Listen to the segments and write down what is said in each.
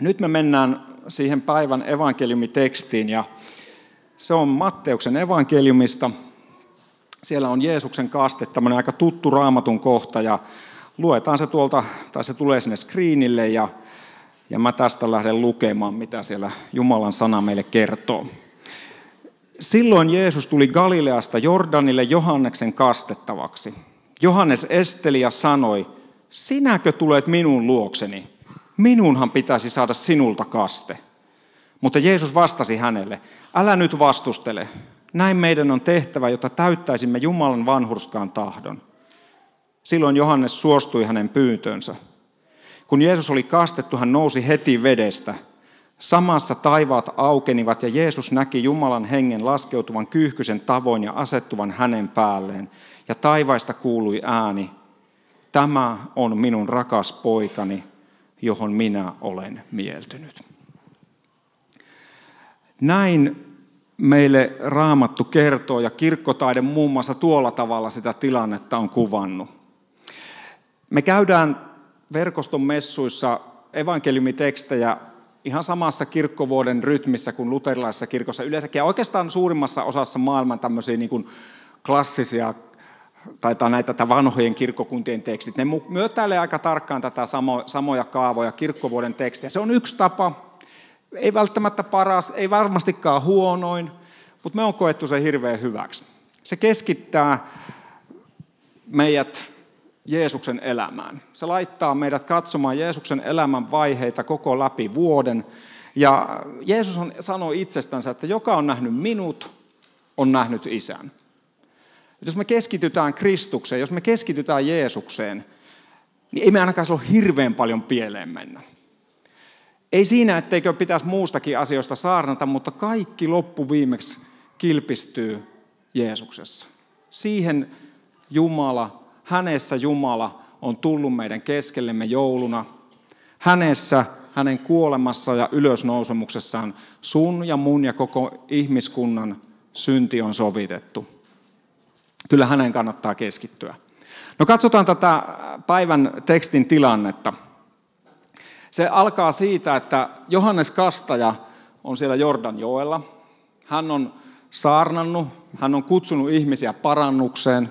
Nyt me mennään siihen päivän evankeliumitekstiin ja se on Matteuksen evankeliumista. Siellä on Jeesuksen kaste, tämmöinen aika tuttu raamatun kohta ja luetaan se tuolta, tai se tulee sinne screenille ja, ja mä tästä lähden lukemaan, mitä siellä Jumalan sana meille kertoo. Silloin Jeesus tuli Galileasta Jordanille Johanneksen kastettavaksi. Johannes esteli ja sanoi, sinäkö tulet minun luokseni? Minunhan pitäisi saada sinulta kaste. Mutta Jeesus vastasi hänelle, älä nyt vastustele. Näin meidän on tehtävä, jotta täyttäisimme Jumalan vanhurskaan tahdon. Silloin Johannes suostui hänen pyyntönsä. Kun Jeesus oli kastettu, hän nousi heti vedestä. Samassa taivaat aukenivat ja Jeesus näki Jumalan hengen laskeutuvan kyyhkysen tavoin ja asettuvan hänen päälleen. Ja taivaista kuului ääni, tämä on minun rakas poikani, johon minä olen mieltynyt. Näin meille raamattu kertoo ja kirkkotaide muun muassa tuolla tavalla sitä tilannetta on kuvannut. Me käydään verkoston messuissa evankeliumitekstejä ihan samassa kirkkovuoden rytmissä kuin luterilaisessa kirkossa yleensäkin. Ja oikeastaan suurimmassa osassa maailman tämmöisiä niin kuin klassisia tai näitä vanhojen kirkkokuntien tekstit. Ne myötäilee aika tarkkaan tätä samoja kaavoja, kirkkovuoden tekstiä. Se on yksi tapa, ei välttämättä paras, ei varmastikaan huonoin, mutta me on koettu se hirveän hyväksi. Se keskittää meidät Jeesuksen elämään. Se laittaa meidät katsomaan Jeesuksen elämän vaiheita koko läpi vuoden. Ja Jeesus on, sanoi itsestänsä, että joka on nähnyt minut, on nähnyt isän. Jos me keskitytään Kristukseen, jos me keskitytään Jeesukseen, niin ei me ainakaan ole hirveän paljon pieleen mennä. Ei siinä, etteikö pitäisi muustakin asioista saarnata, mutta kaikki loppuviimeksi kilpistyy Jeesuksessa. Siihen Jumala, hänessä Jumala on tullut meidän keskellemme jouluna. Hänessä, hänen kuolemassa ja ylösnousemuksessaan sun ja mun ja koko ihmiskunnan synti on sovitettu. Kyllä hänen kannattaa keskittyä. No katsotaan tätä päivän tekstin tilannetta. Se alkaa siitä, että Johannes Kastaja on siellä Jordanjoella. Hän on saarnannut, hän on kutsunut ihmisiä parannukseen.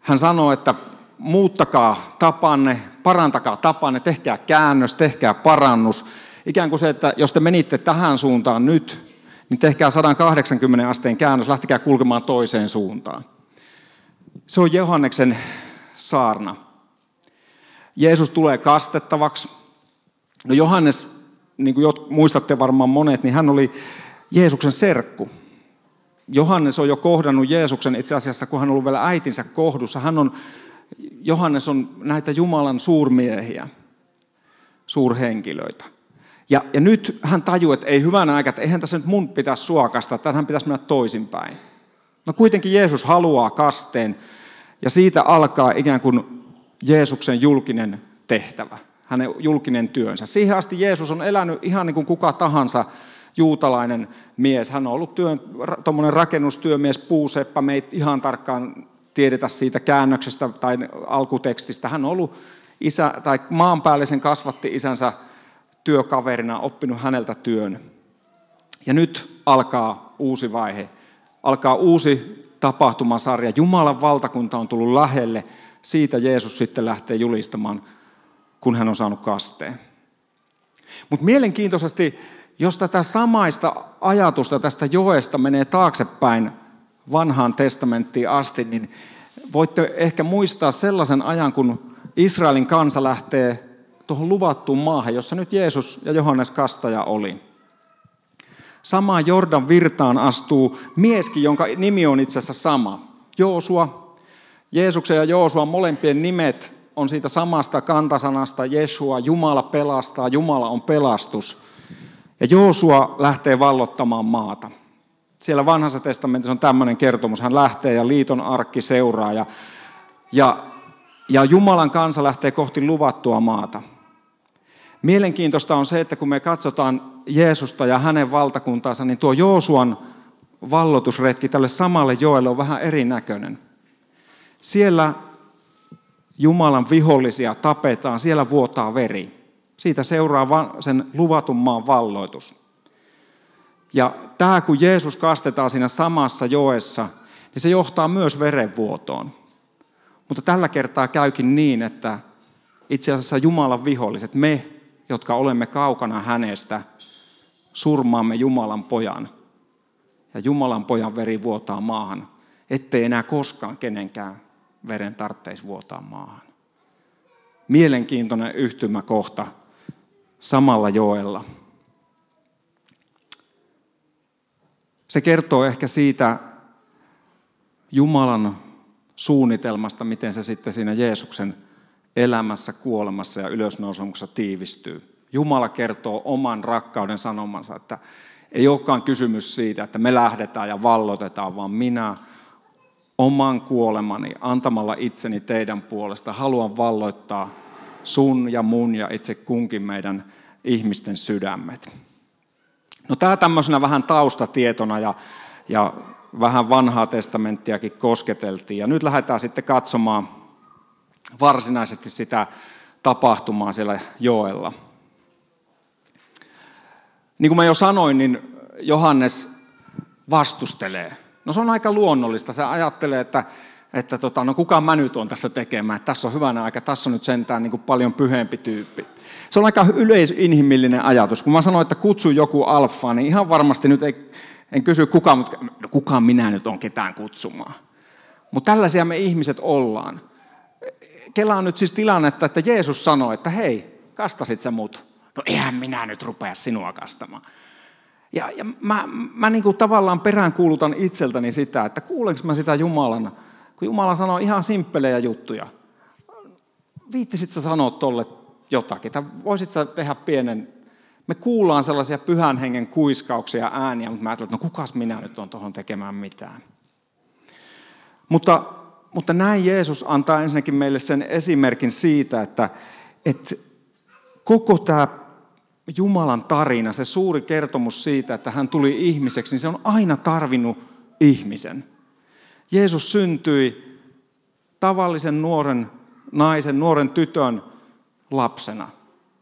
Hän sanoo, että muuttakaa tapanne, parantakaa tapanne, tehkää käännös, tehkää parannus. Ikään kuin se, että jos te menitte tähän suuntaan nyt, niin tehkää 180 asteen käännös, lähtekää kulkemaan toiseen suuntaan. Se on Johanneksen saarna. Jeesus tulee kastettavaksi. No Johannes, niin kuin muistatte varmaan monet, niin hän oli Jeesuksen serkku. Johannes on jo kohdannut Jeesuksen itse asiassa, kun hän on ollut vielä äitinsä kohdussa. Hän on, Johannes on näitä Jumalan suurmiehiä, suurhenkilöitä. Ja, ja nyt hän tajuu, että ei hyvänä aika, että eihän tässä nyt mun pitäisi suokasta, että hän pitäisi mennä toisinpäin. No kuitenkin Jeesus haluaa kasteen ja siitä alkaa ikään kuin Jeesuksen julkinen tehtävä, hänen julkinen työnsä. Siihen asti Jeesus on elänyt ihan niin kuin kuka tahansa juutalainen mies. Hän on ollut työn, rakennustyömies, puuseppä, me ei ihan tarkkaan tiedetä siitä käännöksestä tai alkutekstistä. Hän on ollut isä, tai maanpäällisen kasvatti isänsä työkaverina, oppinut häneltä työn. Ja nyt alkaa uusi vaihe alkaa uusi tapahtumasarja. Jumalan valtakunta on tullut lähelle. Siitä Jeesus sitten lähtee julistamaan, kun hän on saanut kasteen. Mutta mielenkiintoisesti, jos tätä samaista ajatusta tästä joesta menee taaksepäin vanhaan testamenttiin asti, niin voitte ehkä muistaa sellaisen ajan, kun Israelin kansa lähtee tuohon luvattuun maahan, jossa nyt Jeesus ja Johannes Kastaja oli. Samaan Jordan virtaan astuu mieskin, jonka nimi on itse asiassa sama. Joosua. Jeesuksen ja Joosuan molempien nimet on siitä samasta kantasanasta Jesua, Jumala pelastaa, Jumala on pelastus. Ja Joosua lähtee vallottamaan maata. Siellä vanhassa testamentissa on tämmöinen kertomus. Hän lähtee ja liiton arkki seuraa ja, ja, ja Jumalan kansa lähtee kohti luvattua maata. Mielenkiintoista on se, että kun me katsotaan Jeesusta ja hänen valtakuntaansa, niin tuo Joosuan vallotusretki tälle samalle joelle on vähän erinäköinen. Siellä Jumalan vihollisia tapetaan, siellä vuotaa veri. Siitä seuraa sen luvatun maan valloitus. Ja tämä, kun Jeesus kastetaan siinä samassa joessa, niin se johtaa myös verenvuotoon. Mutta tällä kertaa käykin niin, että itse asiassa Jumalan viholliset, me, jotka olemme kaukana hänestä, surmaamme Jumalan pojan. Ja Jumalan pojan veri vuotaa maahan, ettei enää koskaan kenenkään veren tarvitsisi vuotaa maahan. Mielenkiintoinen yhtymäkohta samalla joella. Se kertoo ehkä siitä Jumalan suunnitelmasta, miten se sitten siinä Jeesuksen elämässä, kuolemassa ja ylösnousemuksessa tiivistyy. Jumala kertoo oman rakkauden sanomansa, että ei olekaan kysymys siitä, että me lähdetään ja vallotetaan, vaan minä oman kuolemani antamalla itseni teidän puolesta haluan valloittaa sun ja mun ja itse kunkin meidän ihmisten sydämet. No tämä tämmöisenä vähän taustatietona ja, ja vähän vanhaa testamenttiakin kosketeltiin. Ja nyt lähdetään sitten katsomaan varsinaisesti sitä tapahtumaa siellä joella. Niin kuin mä jo sanoin, niin Johannes vastustelee. No se on aika luonnollista. Se ajattelee, että, että tota, no kuka mä nyt on tässä tekemään. Tässä on hyvänä aika, tässä on nyt sentään niin kuin paljon pyhempi tyyppi. Se on aika yleisinhimillinen ajatus. Kun mä sanoin, että kutsu joku alfaan, niin ihan varmasti nyt ei, en kysy kuka, mutta no kuka minä nyt on ketään kutsumaan. Mutta tällaisia me ihmiset ollaan. Kela on nyt siis tilannetta, että Jeesus sanoi, että hei, kastasit sä mut? No eihän minä nyt rupea sinua kastamaan. Ja, ja mä, mä niin kuin tavallaan peräänkuulutan itseltäni sitä, että kuulenko mä sitä Jumalan, kun Jumala sanoo ihan simppelejä juttuja. Viittisit sä sanoa tolle jotakin, tai voisit sä tehdä pienen, me kuullaan sellaisia pyhän hengen kuiskauksia ääniä, mutta mä ajattelen, että no kukas minä nyt on tuohon tekemään mitään. Mutta, mutta näin Jeesus antaa ensinnäkin meille sen esimerkin siitä, että, että koko tämä Jumalan tarina, se suuri kertomus siitä, että hän tuli ihmiseksi, niin se on aina tarvinnut ihmisen. Jeesus syntyi tavallisen nuoren naisen, nuoren tytön lapsena.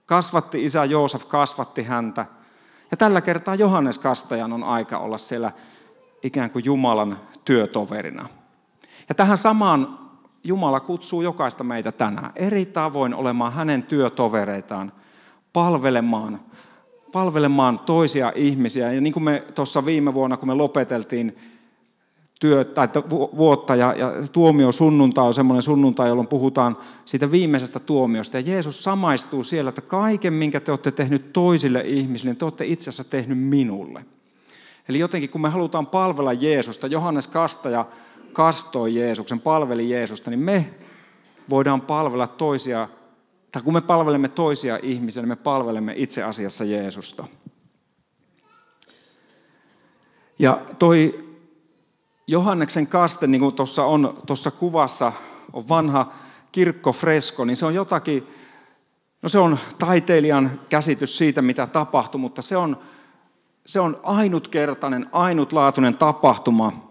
Kasvatti isä Joosef, kasvatti häntä. Ja tällä kertaa Johannes Kastajan on aika olla siellä ikään kuin Jumalan työtoverina. Ja tähän samaan Jumala kutsuu jokaista meitä tänään eri tavoin olemaan hänen työtovereitaan, palvelemaan, palvelemaan toisia ihmisiä. Ja niin kuin me tuossa viime vuonna, kun me lopeteltiin työ, tai vuotta ja, ja tuomio sunnuntai on semmoinen sunnuntai, jolloin puhutaan siitä viimeisestä tuomiosta. Ja Jeesus samaistuu siellä, että kaiken, minkä te olette tehnyt toisille ihmisille, niin te olette itse asiassa tehnyt minulle. Eli jotenkin, kun me halutaan palvella Jeesusta, Johannes Kastaja kastoi Jeesuksen, palveli Jeesusta, niin me voidaan palvella toisia, tai kun me palvelemme toisia ihmisiä, niin me palvelemme itse asiassa Jeesusta. Ja toi Johanneksen kaste, niin kuin tuossa on tuossa kuvassa, on vanha kirkkofresko, niin se on jotakin, no se on taiteilijan käsitys siitä, mitä tapahtui, mutta se on, se on ainutkertainen, ainutlaatuinen tapahtuma,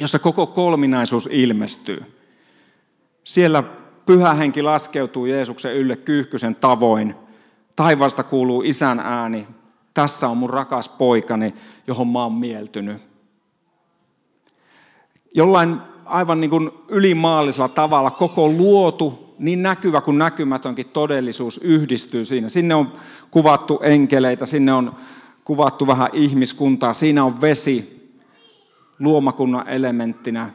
jossa koko kolminaisuus ilmestyy. Siellä pyhä henki laskeutuu Jeesuksen ylle kyyhkysen tavoin. Taivaasta kuuluu isän ääni. Tässä on mun rakas poikani, johon mä oon mieltynyt jollain aivan niin kuin ylimaallisella tavalla koko luotu, niin näkyvä kuin näkymätönkin todellisuus yhdistyy siinä. Sinne on kuvattu enkeleitä, sinne on kuvattu vähän ihmiskuntaa, siinä on vesi luomakunnan elementtinä.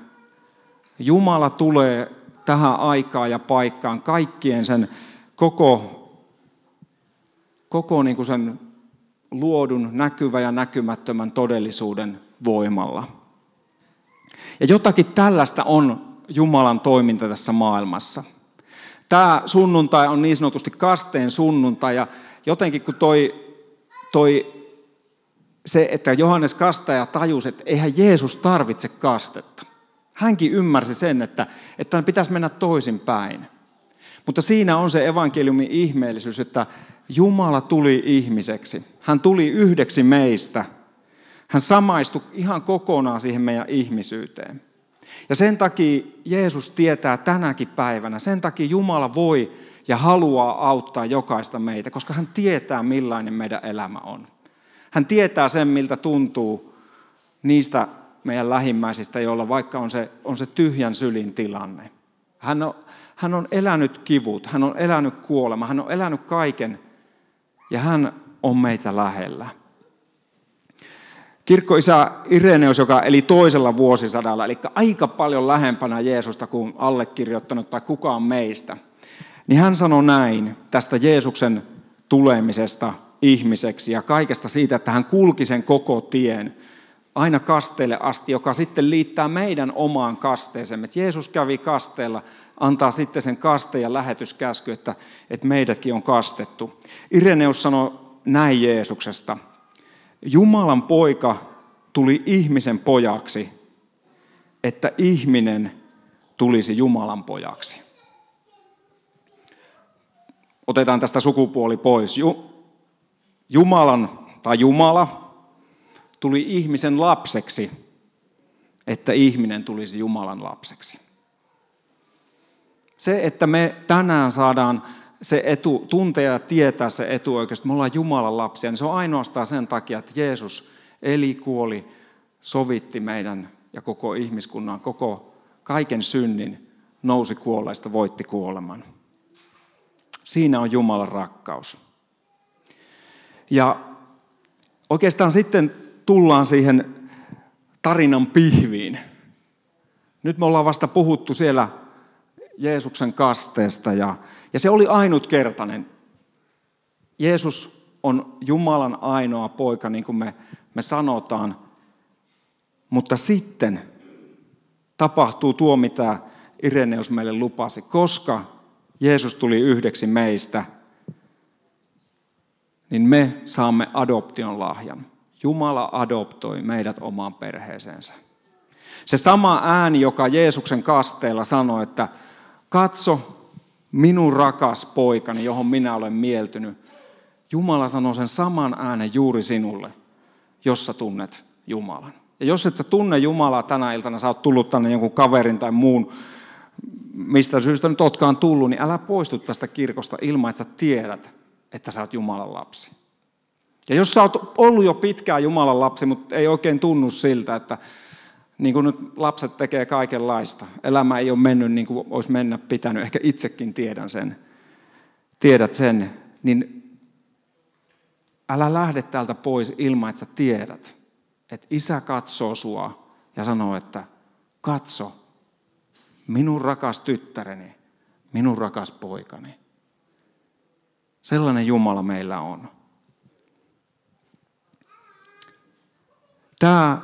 Jumala tulee tähän aikaan ja paikkaan kaikkien sen koko, koko niin kuin sen luodun näkyvä ja näkymättömän todellisuuden voimalla. Ja jotakin tällaista on Jumalan toiminta tässä maailmassa. Tämä sunnuntai on niin sanotusti kasteen sunnuntai ja jotenkin kun toi, toi se, että Johannes kastaja tajusi, että eihän Jeesus tarvitse kastetta. Hänkin ymmärsi sen, että, että pitäisi mennä toisinpäin. Mutta siinä on se evankeliumin ihmeellisyys, että Jumala tuli ihmiseksi. Hän tuli yhdeksi meistä – hän samaistui ihan kokonaan siihen meidän ihmisyyteen. Ja sen takia Jeesus tietää tänäkin päivänä, sen takia Jumala voi ja haluaa auttaa jokaista meitä, koska hän tietää, millainen meidän elämä on. Hän tietää sen, miltä tuntuu niistä meidän lähimmäisistä, joilla vaikka on se, on se tyhjän sylin tilanne. Hän on, hän on elänyt kivut, hän on elänyt kuolema, hän on elänyt kaiken ja hän on meitä lähellä. Kirkkoisä Ireneus, joka eli toisella vuosisadalla, eli aika paljon lähempänä Jeesusta kuin allekirjoittanut tai kukaan meistä, niin hän sanoi näin tästä Jeesuksen tulemisesta ihmiseksi ja kaikesta siitä, että hän kulki sen koko tien aina kasteelle asti, joka sitten liittää meidän omaan kasteeseemme. Että Jeesus kävi kasteella, antaa sitten sen kasteen ja lähetyskäsky, että, että meidätkin on kastettu. Ireneus sanoi näin Jeesuksesta. Jumalan poika tuli ihmisen pojaksi, että ihminen tulisi Jumalan pojaksi. Otetaan tästä sukupuoli pois. Jumalan tai Jumala tuli ihmisen lapseksi, että ihminen tulisi Jumalan lapseksi. Se, että me tänään saadaan se etu, tuntea ja tietää se etu oikeasti, me ollaan Jumalan lapsia, niin se on ainoastaan sen takia, että Jeesus eli, kuoli, sovitti meidän ja koko ihmiskunnan, koko kaiken synnin, nousi kuolleista, voitti kuoleman. Siinä on Jumalan rakkaus. Ja oikeastaan sitten tullaan siihen tarinan pihviin. Nyt me ollaan vasta puhuttu siellä Jeesuksen kasteesta ja, ja se oli ainutkertainen. Jeesus on Jumalan ainoa poika, niin kuin me, me sanotaan. Mutta sitten tapahtuu tuo, mitä Ireneus meille lupasi. Koska Jeesus tuli yhdeksi meistä, niin me saamme adoption lahjan. Jumala adoptoi meidät omaan perheeseensä. Se sama ääni, joka Jeesuksen kasteella sanoi, että katso minun rakas poikani, johon minä olen mieltynyt. Jumala sanoo sen saman äänen juuri sinulle, jos sä tunnet Jumalan. Ja jos et sä tunne Jumalaa tänä iltana, sä oot tullut tänne jonkun kaverin tai muun, mistä syystä nyt otkaan tullut, niin älä poistu tästä kirkosta ilman, että sä tiedät, että sä oot Jumalan lapsi. Ja jos sä oot ollut jo pitkään Jumalan lapsi, mutta ei oikein tunnu siltä, että niin kuin nyt lapset tekee kaikenlaista. Elämä ei ole mennyt niin kuin olisi mennä pitänyt. Ehkä itsekin tiedän sen. Tiedät sen. Niin älä lähde täältä pois ilman, että sä tiedät, että isä katsoo sua ja sanoo, että katso, minun rakas tyttäreni, minun rakas poikani. Sellainen Jumala meillä on. Tämä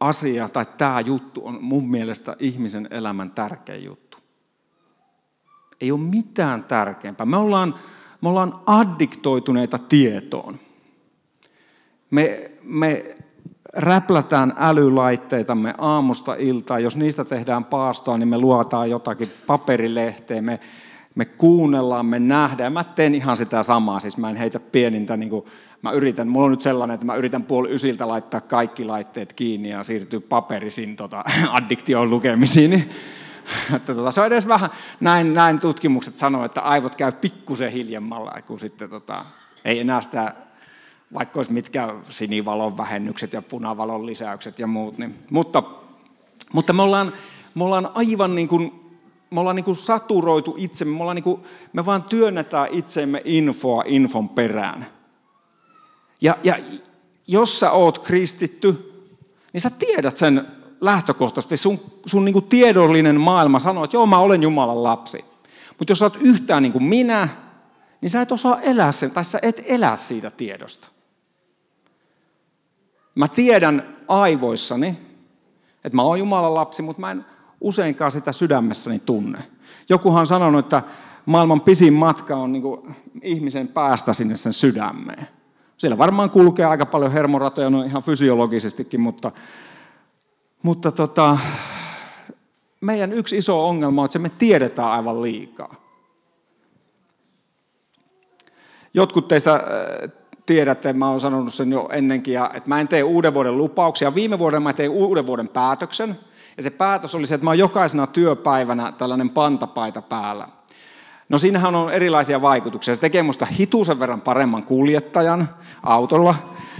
asia tai tämä juttu on mun mielestä ihmisen elämän tärkein juttu. Ei ole mitään tärkeämpää. Me ollaan, me ollaan addiktoituneita tietoon. Me, me räplätään älylaitteitamme aamusta iltaan. Jos niistä tehdään paastoa, niin me luotaan jotakin paperilehteä. Me, me kuunnellaan, me nähdään. Mä teen ihan sitä samaa, siis mä en heitä pienintä, niin kuin, mä yritän, mulla on nyt sellainen, että mä yritän puoli ysiltä laittaa kaikki laitteet kiinni ja siirtyy paperisiin tota, addiktioon lukemisiin. Niin, että tota, se on edes vähän, näin, näin tutkimukset sanoo, että aivot käy pikkusen hiljemmalla, kun sitten tota, ei enää sitä, vaikka olisi mitkä sinivalon vähennykset ja punavalon lisäykset ja muut. Niin, mutta, mutta me ollaan, me ollaan aivan niin kuin me ollaan niin kuin saturoitu itsemme, me, ollaan niin kuin, me vaan työnnetään itsemme infoa infon perään. Ja, ja jos sä oot kristitty, niin sä tiedät sen lähtökohtaisesti. Sun, sun niin kuin tiedollinen maailma sanoo, että joo, mä olen Jumalan lapsi. Mutta jos sä oot yhtään niin kuin minä, niin sä et osaa elää sen, tai sä et elää siitä tiedosta. Mä tiedän aivoissani, että mä oon Jumalan lapsi, mutta mä en useinkaan sitä sydämessäni tunne. Jokuhan on sanonut, että maailman pisin matka on niin kuin ihmisen päästä sinne sen sydämeen. Siellä varmaan kulkee aika paljon hermoratoja no ihan fysiologisestikin, mutta, mutta tota, meidän yksi iso ongelma on, että me tiedetään aivan liikaa. Jotkut teistä äh, tiedätte, mä oon sanonut sen jo ennenkin, että mä en tee uuden vuoden lupauksia. Viime vuoden mä tein uuden vuoden päätöksen, Ja se päätös oli se, että mä oon jokaisena työpäivänä tällainen pantapaita päällä. No siinähän on erilaisia vaikutuksia. Se tekee musta hitusen verran paremman kuljettajan autolla.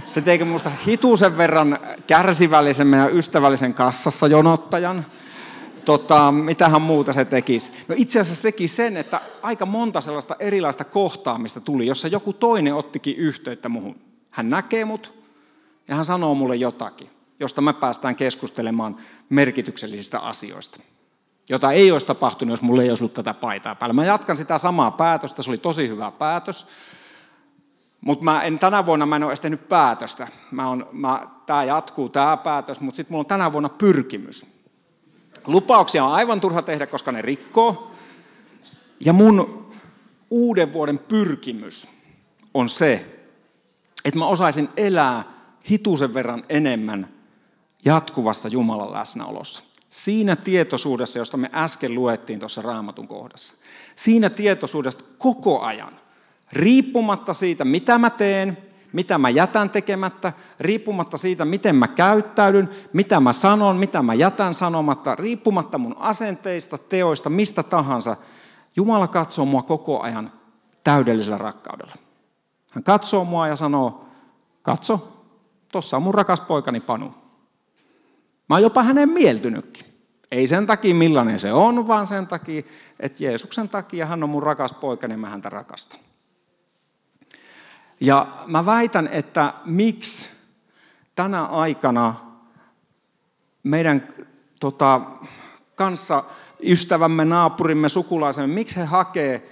Se tekee musta hitusen verran kärsivällisemmän ja ystävällisen kassassa jonottajan. Tota, mitähän muuta se tekisi? No itse asiassa se teki sen, että aika monta sellaista erilaista kohtaamista tuli, jossa joku toinen ottikin yhteyttä muhun. Hän näkee mut ja hän sanoo mulle jotakin, josta me päästään keskustelemaan merkityksellisistä asioista jota ei olisi tapahtunut, jos mulla ei olisi ollut tätä paitaa päällä. Mä jatkan sitä samaa päätöstä, se oli tosi hyvä päätös. Mutta mä en, tänä vuonna mä en ole edes tehnyt päätöstä. Mä mä, tämä jatkuu, tämä päätös, mutta sitten mulla on tänä vuonna pyrkimys. Lupauksia on aivan turha tehdä, koska ne rikkoo. Ja mun uuden vuoden pyrkimys on se, että mä osaisin elää hitusen verran enemmän jatkuvassa Jumalan läsnäolossa. Siinä tietoisuudessa, josta me äsken luettiin tuossa raamatun kohdassa. Siinä tietoisuudesta koko ajan. Riippumatta siitä, mitä mä teen, mitä mä jätän tekemättä, riippumatta siitä, miten mä käyttäydyn, mitä mä sanon, mitä mä jätän sanomatta, riippumatta mun asenteista, teoista, mistä tahansa. Jumala katsoo mua koko ajan täydellisellä rakkaudella. Hän katsoo mua ja sanoo, katso, tuossa on mun rakas poikani Panu. Mä oon jopa hänen mieltynytkin. Ei sen takia, millainen se on, vaan sen takia, että Jeesuksen takia hän on mun rakas poika, niin mä häntä rakastan. Ja mä väitän, että miksi tänä aikana meidän tota, kanssa ystävämme, naapurimme, sukulaisemme, miksi he hakee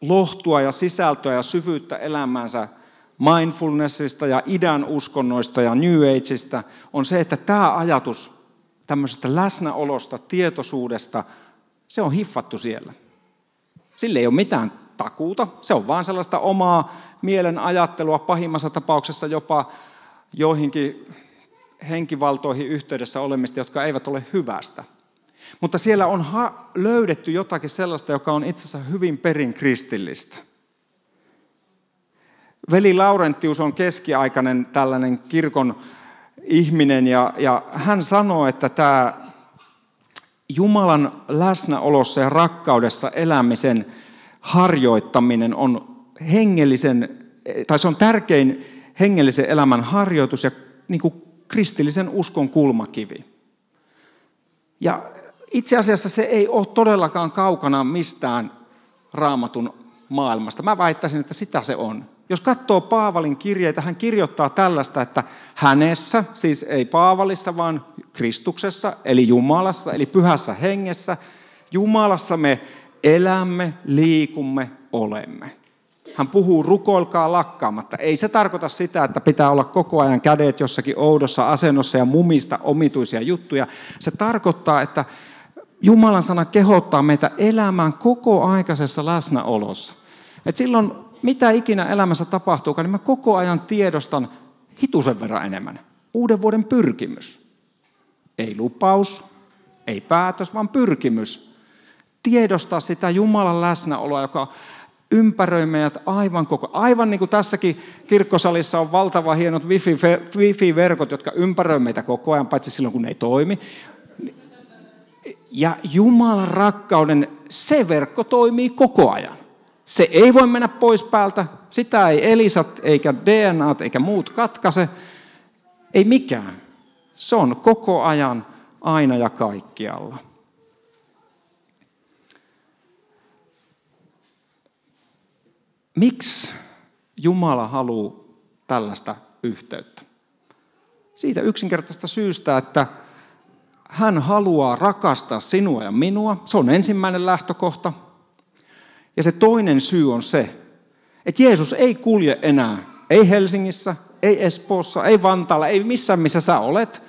lohtua ja sisältöä ja syvyyttä elämänsä mindfulnessista ja idän uskonnoista ja New Ageista, on se, että tämä ajatus tämmöisestä läsnäolosta, tietoisuudesta, se on hiffattu siellä. Sille ei ole mitään takuuta, se on vaan sellaista omaa mielen ajattelua, pahimmassa tapauksessa jopa joihinkin henkivaltoihin yhteydessä olemista, jotka eivät ole hyvästä. Mutta siellä on löydetty jotakin sellaista, joka on itse asiassa hyvin perin kristillistä. Veli Laurentius on keskiaikainen tällainen kirkon ihminen ja, ja hän sanoo, että tämä Jumalan läsnäolossa ja rakkaudessa elämisen harjoittaminen on hengellisen, tai se on tärkein hengellisen elämän harjoitus ja niin kuin kristillisen uskon kulmakivi. Ja itse asiassa se ei ole todellakaan kaukana mistään raamatun maailmasta. Mä väittäisin, että sitä se on. Jos katsoo Paavalin kirjeitä, hän kirjoittaa tällaista, että hänessä, siis ei Paavalissa, vaan Kristuksessa, eli Jumalassa, eli pyhässä hengessä, Jumalassa me elämme, liikumme, olemme. Hän puhuu rukoilkaa lakkaamatta. Ei se tarkoita sitä, että pitää olla koko ajan kädet jossakin oudossa asennossa ja mumista omituisia juttuja. Se tarkoittaa, että Jumalan sana kehottaa meitä elämään koko aikaisessa läsnäolossa. Et silloin mitä ikinä elämässä tapahtuukaan, niin mä koko ajan tiedostan hitusen verran enemmän. Uuden vuoden pyrkimys. Ei lupaus, ei päätös, vaan pyrkimys. Tiedostaa sitä Jumalan läsnäoloa, joka ympäröi meidät aivan koko Aivan niin kuin tässäkin kirkkosalissa on valtava hienot wifi-verkot, jotka ympäröivät meitä koko ajan, paitsi silloin kun ne ei toimi. Ja Jumalan rakkauden se verkko toimii koko ajan. Se ei voi mennä pois päältä, sitä ei Elisat eikä DNA eikä muut katkaise, ei mikään. Se on koko ajan, aina ja kaikkialla. Miksi Jumala haluaa tällaista yhteyttä? Siitä yksinkertaisesta syystä, että hän haluaa rakastaa sinua ja minua. Se on ensimmäinen lähtökohta. Ja se toinen syy on se, että Jeesus ei kulje enää, ei Helsingissä, ei Espoossa, ei Vantaalla, ei missään missä sä olet,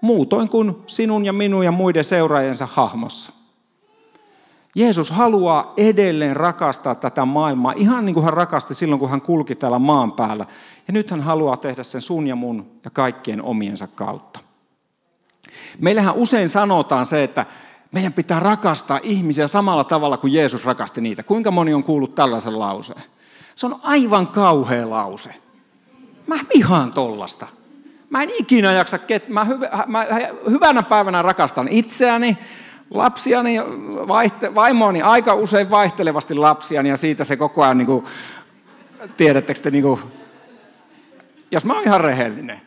muutoin kuin sinun ja minun ja muiden seuraajensa hahmossa. Jeesus haluaa edelleen rakastaa tätä maailmaa, ihan niin kuin hän rakasti silloin, kun hän kulki täällä maan päällä. Ja nyt hän haluaa tehdä sen sun ja mun ja kaikkien omiensa kautta. Meillähän usein sanotaan se, että meidän pitää rakastaa ihmisiä samalla tavalla kuin Jeesus rakasti niitä. Kuinka moni on kuullut tällaisen lauseen? Se on aivan kauhea lause. Mä vihaan tollasta. Mä en ikinä jaksa, ket... mä, hyvä, mä hyvänä päivänä rakastan itseäni, lapsiani, vaihte, vaimoani aika usein vaihtelevasti lapsiani ja siitä se koko ajan, niin kuin, tiedättekö te, niin kuin, jos mä oon ihan rehellinen,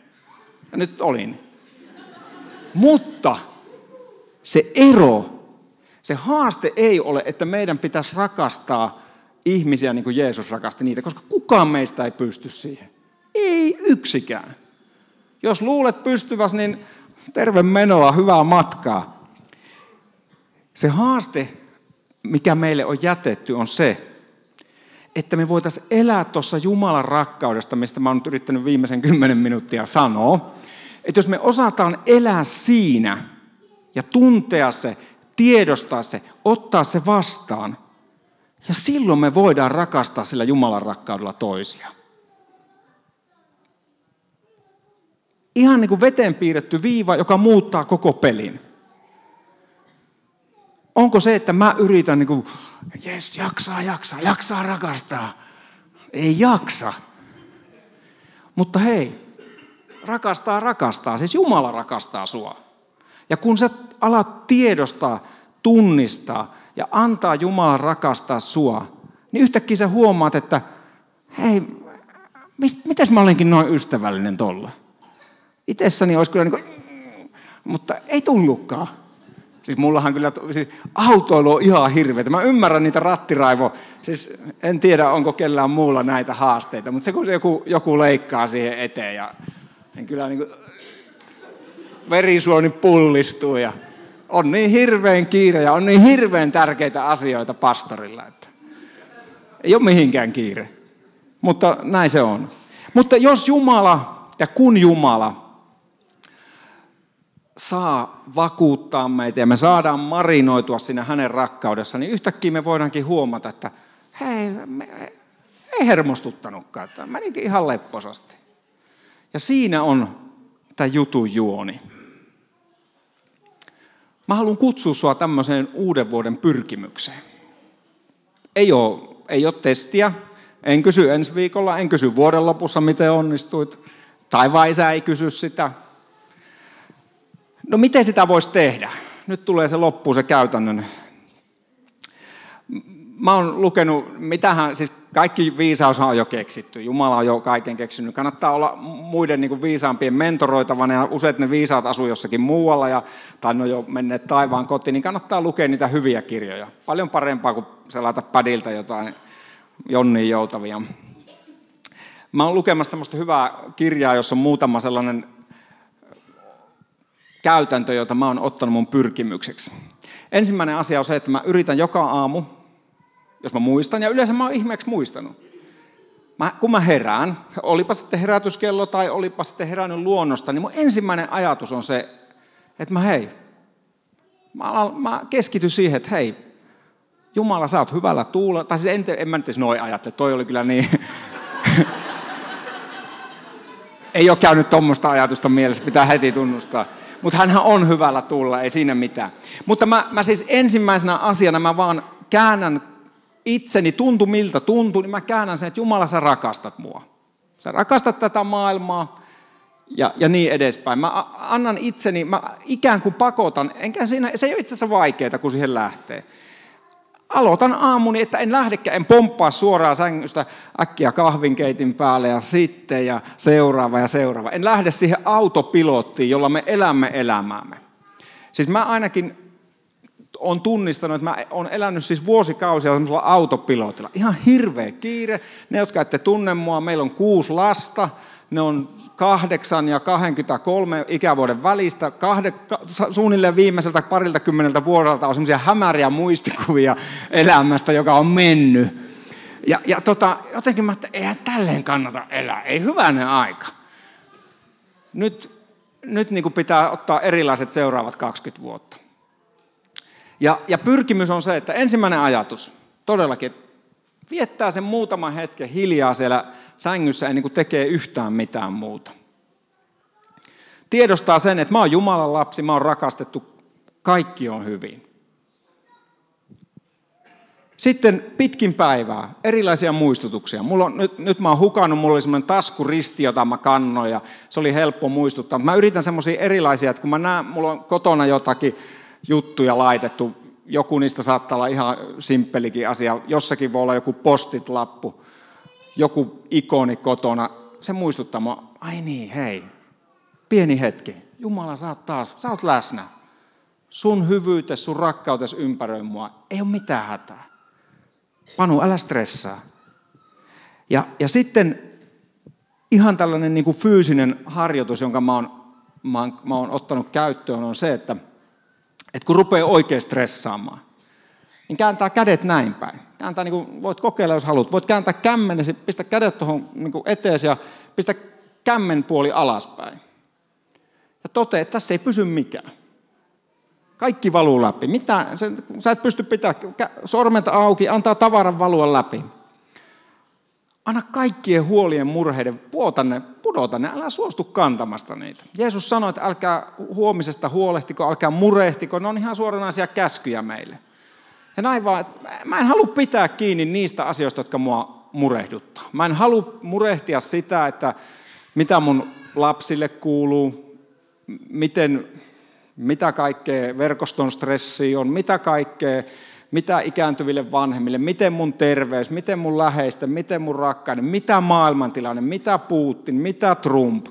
ja nyt olin. Mutta se ero, se haaste ei ole, että meidän pitäisi rakastaa ihmisiä niin kuin Jeesus rakasti niitä, koska kukaan meistä ei pysty siihen. Ei yksikään. Jos luulet pystyväs, niin terve menoa, hyvää matkaa. Se haaste, mikä meille on jätetty, on se, että me voitaisiin elää tuossa Jumalan rakkaudesta, mistä mä oon nyt yrittänyt viimeisen kymmenen minuuttia sanoa. Että jos me osataan elää siinä ja tuntea se, tiedostaa se, ottaa se vastaan, ja silloin me voidaan rakastaa sillä Jumalan rakkaudella toisia. Ihan niin kuin veteen piirretty viiva, joka muuttaa koko pelin. Onko se, että mä yritän niin kuin, jes, jaksaa, jaksaa, jaksaa rakastaa. Ei jaksa. Mutta hei, rakastaa, rakastaa. Siis Jumala rakastaa sua. Ja kun sä alat tiedostaa, tunnistaa ja antaa Jumalan rakastaa sua, niin yhtäkkiä sä huomaat, että hei, mitäs mä olenkin noin ystävällinen tolle? Itsessäni olisi kyllä niin kuin, mutta ei tullutkaan. Siis mullahan kyllä, siis autoilu on ihan hirveä. Mä ymmärrän niitä rattiraivo, siis en tiedä onko kellään muulla näitä haasteita, mutta se kun se joku, joku leikkaa siihen eteen ja niin kyllä niin kuin, verisuoni pullistuu ja on niin hirveän kiire ja on niin hirveän tärkeitä asioita pastorilla, että ei ole mihinkään kiire. Mutta näin se on. Mutta jos Jumala ja kun Jumala saa vakuuttaa meitä ja me saadaan marinoitua sinne hänen rakkaudessa, niin yhtäkkiä me voidaankin huomata, että hei, me, ei hermostuttanutkaan, että menikin ihan lepposasti. Ja siinä on tämä jutun juoni. Mä haluan kutsua sua tämmöiseen uuden vuoden pyrkimykseen. Ei ole, ei ole testiä. En kysy ensi viikolla, en kysy vuoden lopussa, miten onnistuit. Tai isä ei kysy sitä. No miten sitä voisi tehdä? Nyt tulee se loppu, se käytännön. Mä oon lukenut, mitähän, siis kaikki viisaus on jo keksitty. Jumala on jo kaiken keksinyt. Kannattaa olla muiden niin kuin viisaampien mentoroitavana ja useat ne viisaat asuu jossakin muualla ja, tai ne on jo menneet taivaan kotiin, niin kannattaa lukea niitä hyviä kirjoja. Paljon parempaa kuin selata padilta jotain Jonnin joutavia. Mä oon lukemassa semmoista hyvää kirjaa, jossa on muutama sellainen käytäntö, jota mä oon ottanut mun pyrkimykseksi. Ensimmäinen asia on se, että mä yritän joka aamu, jos mä muistan, ja yleensä mä oon ihmeeksi muistanut. Mä, kun mä herään, olipa sitten herätyskello tai olipa sitten herännyt luonnosta, niin mun ensimmäinen ajatus on se, että mä hei, mä, mä keskityn siihen, että hei, Jumala, sä oot hyvällä tuulella. Tai siis en, en mä nyt noin ajattele, toi oli kyllä niin. Ei ole käynyt tuommoista ajatusta mielessä, pitää heti tunnustaa mutta hän on hyvällä tulla, ei siinä mitään. Mutta mä, mä siis ensimmäisenä asiana mä vaan käännän itseni, tuntu miltä tuntuu, niin mä käännän sen, että Jumala, sä rakastat mua. Sä rakastat tätä maailmaa ja, ja niin edespäin. Mä annan itseni, mä ikään kuin pakotan, enkä siinä, se ei ole itse asiassa vaikeaa, kun siihen lähtee aloitan aamuni, että en lähdekään, en pomppaa suoraan sängystä äkkiä kahvinkeitin päälle ja sitten ja seuraava ja seuraava. En lähde siihen autopilottiin, jolla me elämme elämäämme. Siis mä ainakin on tunnistanut, että mä olen elänyt siis vuosikausia semmoisella autopilotilla. Ihan hirveä kiire. Ne, jotka ette tunne mua, meillä on kuusi lasta. Ne on 8 ja 23 ikävuoden välistä, kahde, suunnilleen viimeiseltä parilta kymmeneltä vuodelta on semmoisia hämäriä muistikuvia elämästä, joka on mennyt. Ja, ja tota, jotenkin mä että eihän tälleen kannata elää, ei hyvänen aika. Nyt, nyt niin kuin pitää ottaa erilaiset seuraavat 20 vuotta. Ja, ja pyrkimys on se, että ensimmäinen ajatus, todellakin, viettää sen muutaman hetken hiljaa siellä sängyssä ennen kuin tekee yhtään mitään muuta. Tiedostaa sen, että mä oon Jumalan lapsi, mä oon rakastettu, kaikki on hyvin. Sitten pitkin päivää, erilaisia muistutuksia. Mulla on, nyt, nyt mä oon hukannut, mulla oli semmoinen taskuristi, jota mä kannoin ja se oli helppo muistuttaa. Mä yritän semmoisia erilaisia, että kun mä näen, mulla on kotona jotakin juttuja laitettu, joku niistä saattaa olla ihan simppelikin asia, jossakin voi olla joku postit-lappu, joku ikoni kotona, se muistuttaa mua, ai niin, hei, pieni hetki, Jumala, sä oot taas, sä oot läsnä. Sun hyvyytes, sun rakkautes ympäröi mua, ei ole mitään hätää. Panu, älä stressaa. Ja, ja sitten ihan tällainen niin kuin fyysinen harjoitus, jonka mä oon, mä, oon, mä oon ottanut käyttöön, on se, että, että kun rupeaa oikein stressaamaan, niin kääntää kädet näin päin. Kääntää, niin kuin, voit kokeilla, jos haluat. Voit kääntää kämmenesi, pistä kädet tuohon niin eteesi ja pistä kämmen puoli alaspäin. Ja toteaa, että tässä ei pysy mikään. Kaikki valuu läpi. Mitä? Sä, et pysty pitämään sormet auki, antaa tavaran valua läpi. Anna kaikkien huolien, murheiden puota ne, pudota ne, älä suostu kantamasta niitä. Jeesus sanoi, että älkää huomisesta huolehtiko, älkää murehtiko, ne on ihan suoranaisia käskyjä meille. Ja näin vaan, että mä en halua pitää kiinni niistä asioista, jotka mua murehduttaa. Mä en halua murehtia sitä, että mitä mun lapsille kuuluu, miten mitä kaikkea verkoston stressi on, mitä kaikkea, mitä ikääntyville vanhemmille, miten mun terveys, miten mun läheisten, miten mun rakkainen, mitä maailmantilanne, mitä Putin, mitä Trump.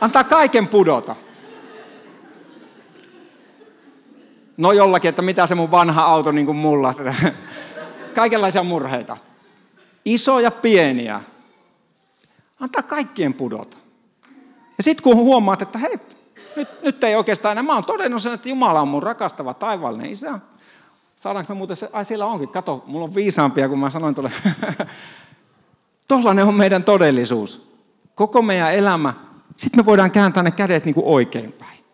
Antaa kaiken pudota. No jollakin, että mitä se mun vanha auto niin kuin mulla. Kaikenlaisia murheita. Isoja, pieniä. Antaa kaikkien pudota. Ja sitten kun huomaat, että hei, nyt, nyt ei oikeastaan enää. Mä oon todennut sen, että Jumala on mun rakastava taivaallinen isä. Saadaanko me muuten se, ai siellä onkin, kato, mulla on viisaampia, kun mä sanoin tuolle. Tollainen on meidän todellisuus. Koko meidän elämä. Sitten me voidaan kääntää ne kädet niin kuin oikeinpäin.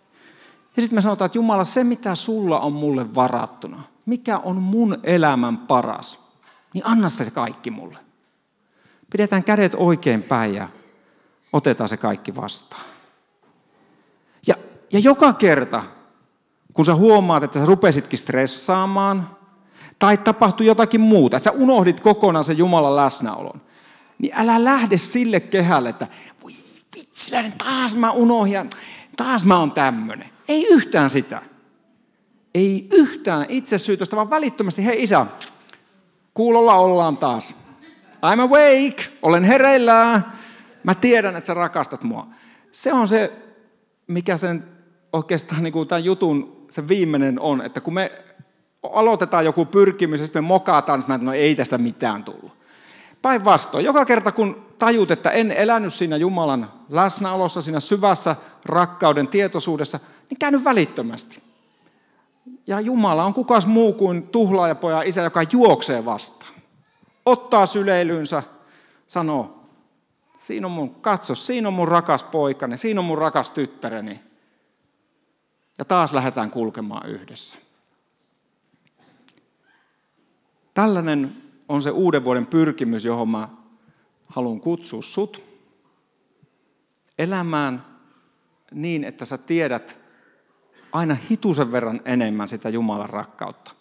Ja sitten me sanotaan, että Jumala, se mitä sulla on mulle varattuna, mikä on mun elämän paras, niin anna se kaikki mulle. Pidetään kädet oikeinpäin ja otetaan se kaikki vastaan. Ja, joka kerta, kun sä huomaat, että sä rupesitkin stressaamaan, tai tapahtui jotakin muuta, että sä unohdit kokonaan sen Jumalan läsnäolon, niin älä lähde sille kehälle, että voi vitsiläinen, taas mä unohjan, taas mä oon tämmönen. Ei yhtään sitä. Ei yhtään itsesyytöstä, vaan välittömästi, hei isä, kuulolla ollaan taas. I'm awake, olen hereillä, mä tiedän, että sä rakastat mua. Se on se mikä sen oikeastaan niin kuin tämän jutun se viimeinen on, että kun me aloitetaan joku pyrkimys ja sitten me mokataan, niin että no ei tästä mitään tullut. Päinvastoin, joka kerta kun tajut, että en elänyt siinä Jumalan läsnäolossa, siinä syvässä rakkauden tietoisuudessa, niin käänny välittömästi. Ja Jumala on kukas muu kuin tuhlaajapoja isä, joka juoksee vastaan. Ottaa syleilynsä, sanoo, Siinä on mun, katso, siinä on mun rakas poikani, siinä on mun rakas tyttäreni. Ja taas lähdetään kulkemaan yhdessä. Tällainen on se uuden vuoden pyrkimys, johon mä haluan kutsua sut elämään niin, että sä tiedät aina hitusen verran enemmän sitä Jumalan rakkautta.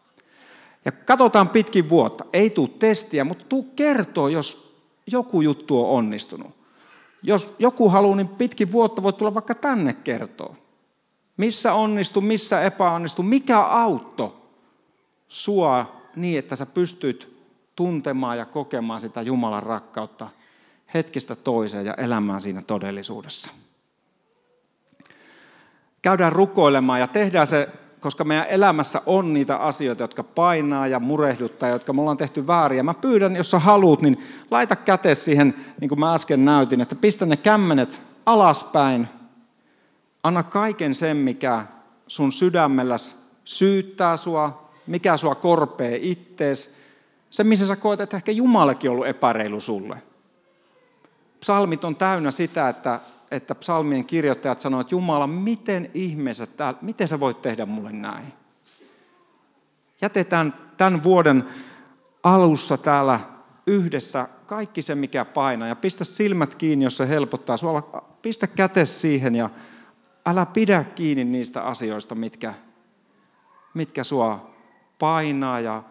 Ja katsotaan pitkin vuotta. Ei tule testiä, mutta tuu kertoo, jos joku juttu on onnistunut. Jos joku haluaa, niin pitkin vuotta voi tulla vaikka tänne kertoa. Missä onnistu, missä epäonnistu, mikä autto sua niin, että sä pystyt tuntemaan ja kokemaan sitä Jumalan rakkautta hetkestä toiseen ja elämään siinä todellisuudessa. Käydään rukoilemaan ja tehdään se koska meidän elämässä on niitä asioita, jotka painaa ja murehduttaa, jotka me ollaan tehty väärin. Mä pyydän, jos sä haluat, niin laita käte siihen, niin kuin mä äsken näytin, että pistä ne kämmenet alaspäin. Anna kaiken sen, mikä sun sydämelläs syyttää sua, mikä sua korpee ittees. Se, missä sä koet, että ehkä Jumalakin on ollut epäreilu sulle. Psalmit on täynnä sitä, että että psalmien kirjoittajat sanoivat, että Jumala, miten ihmeessä, miten sä voit tehdä mulle näin? Jätetään tämän vuoden alussa täällä yhdessä kaikki se, mikä painaa. Ja pistä silmät kiinni, jos se helpottaa. Suola, pistä käte siihen ja älä pidä kiinni niistä asioista, mitkä, mitkä sua painaa ja,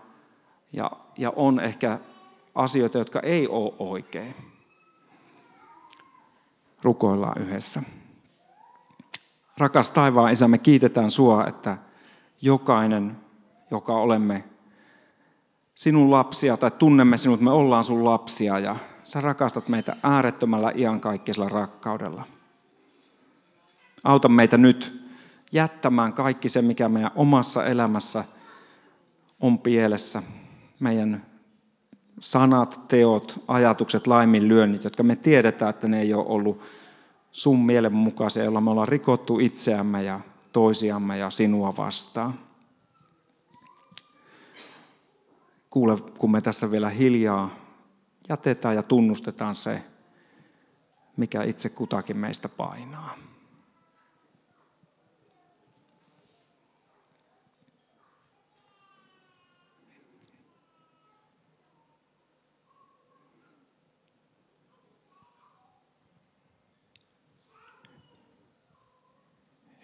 ja, ja on ehkä asioita, jotka ei ole oikein. Rukoillaan yhdessä. Rakas taivaan Isä, me kiitetään Sua, että jokainen, joka olemme sinun lapsia tai tunnemme sinut, me ollaan sun lapsia ja sä rakastat meitä äärettömällä iankaikkisella rakkaudella. Auta meitä nyt jättämään kaikki se, mikä meidän omassa elämässä on pielessä. Meidän sanat, teot, ajatukset, laiminlyönnit, jotka me tiedetään, että ne ei ole ollut sun mielen mukaisia, joilla me ollaan rikottu itseämme ja toisiamme ja sinua vastaan. Kuule, kun me tässä vielä hiljaa jätetään ja tunnustetaan se, mikä itse kutakin meistä painaa.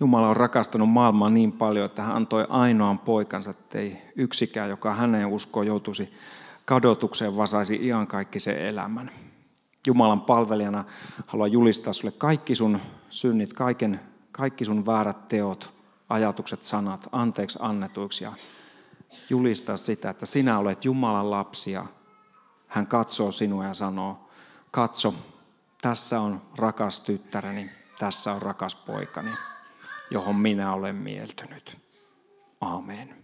Jumala on rakastanut maailmaa niin paljon, että hän antoi ainoan poikansa, ettei yksikään, joka häneen uskoo, joutuisi kadotukseen, vaan saisi iankaikkisen elämän. Jumalan palvelijana haluan julistaa sulle kaikki sun synnit, kaiken, kaikki sun väärät teot, ajatukset, sanat anteeksi annetuiksi ja julistaa sitä, että sinä olet Jumalan lapsia. Hän katsoo sinua ja sanoo, katso, tässä on rakas tyttäreni, tässä on rakas poikani johon minä olen mieltynyt. Amen.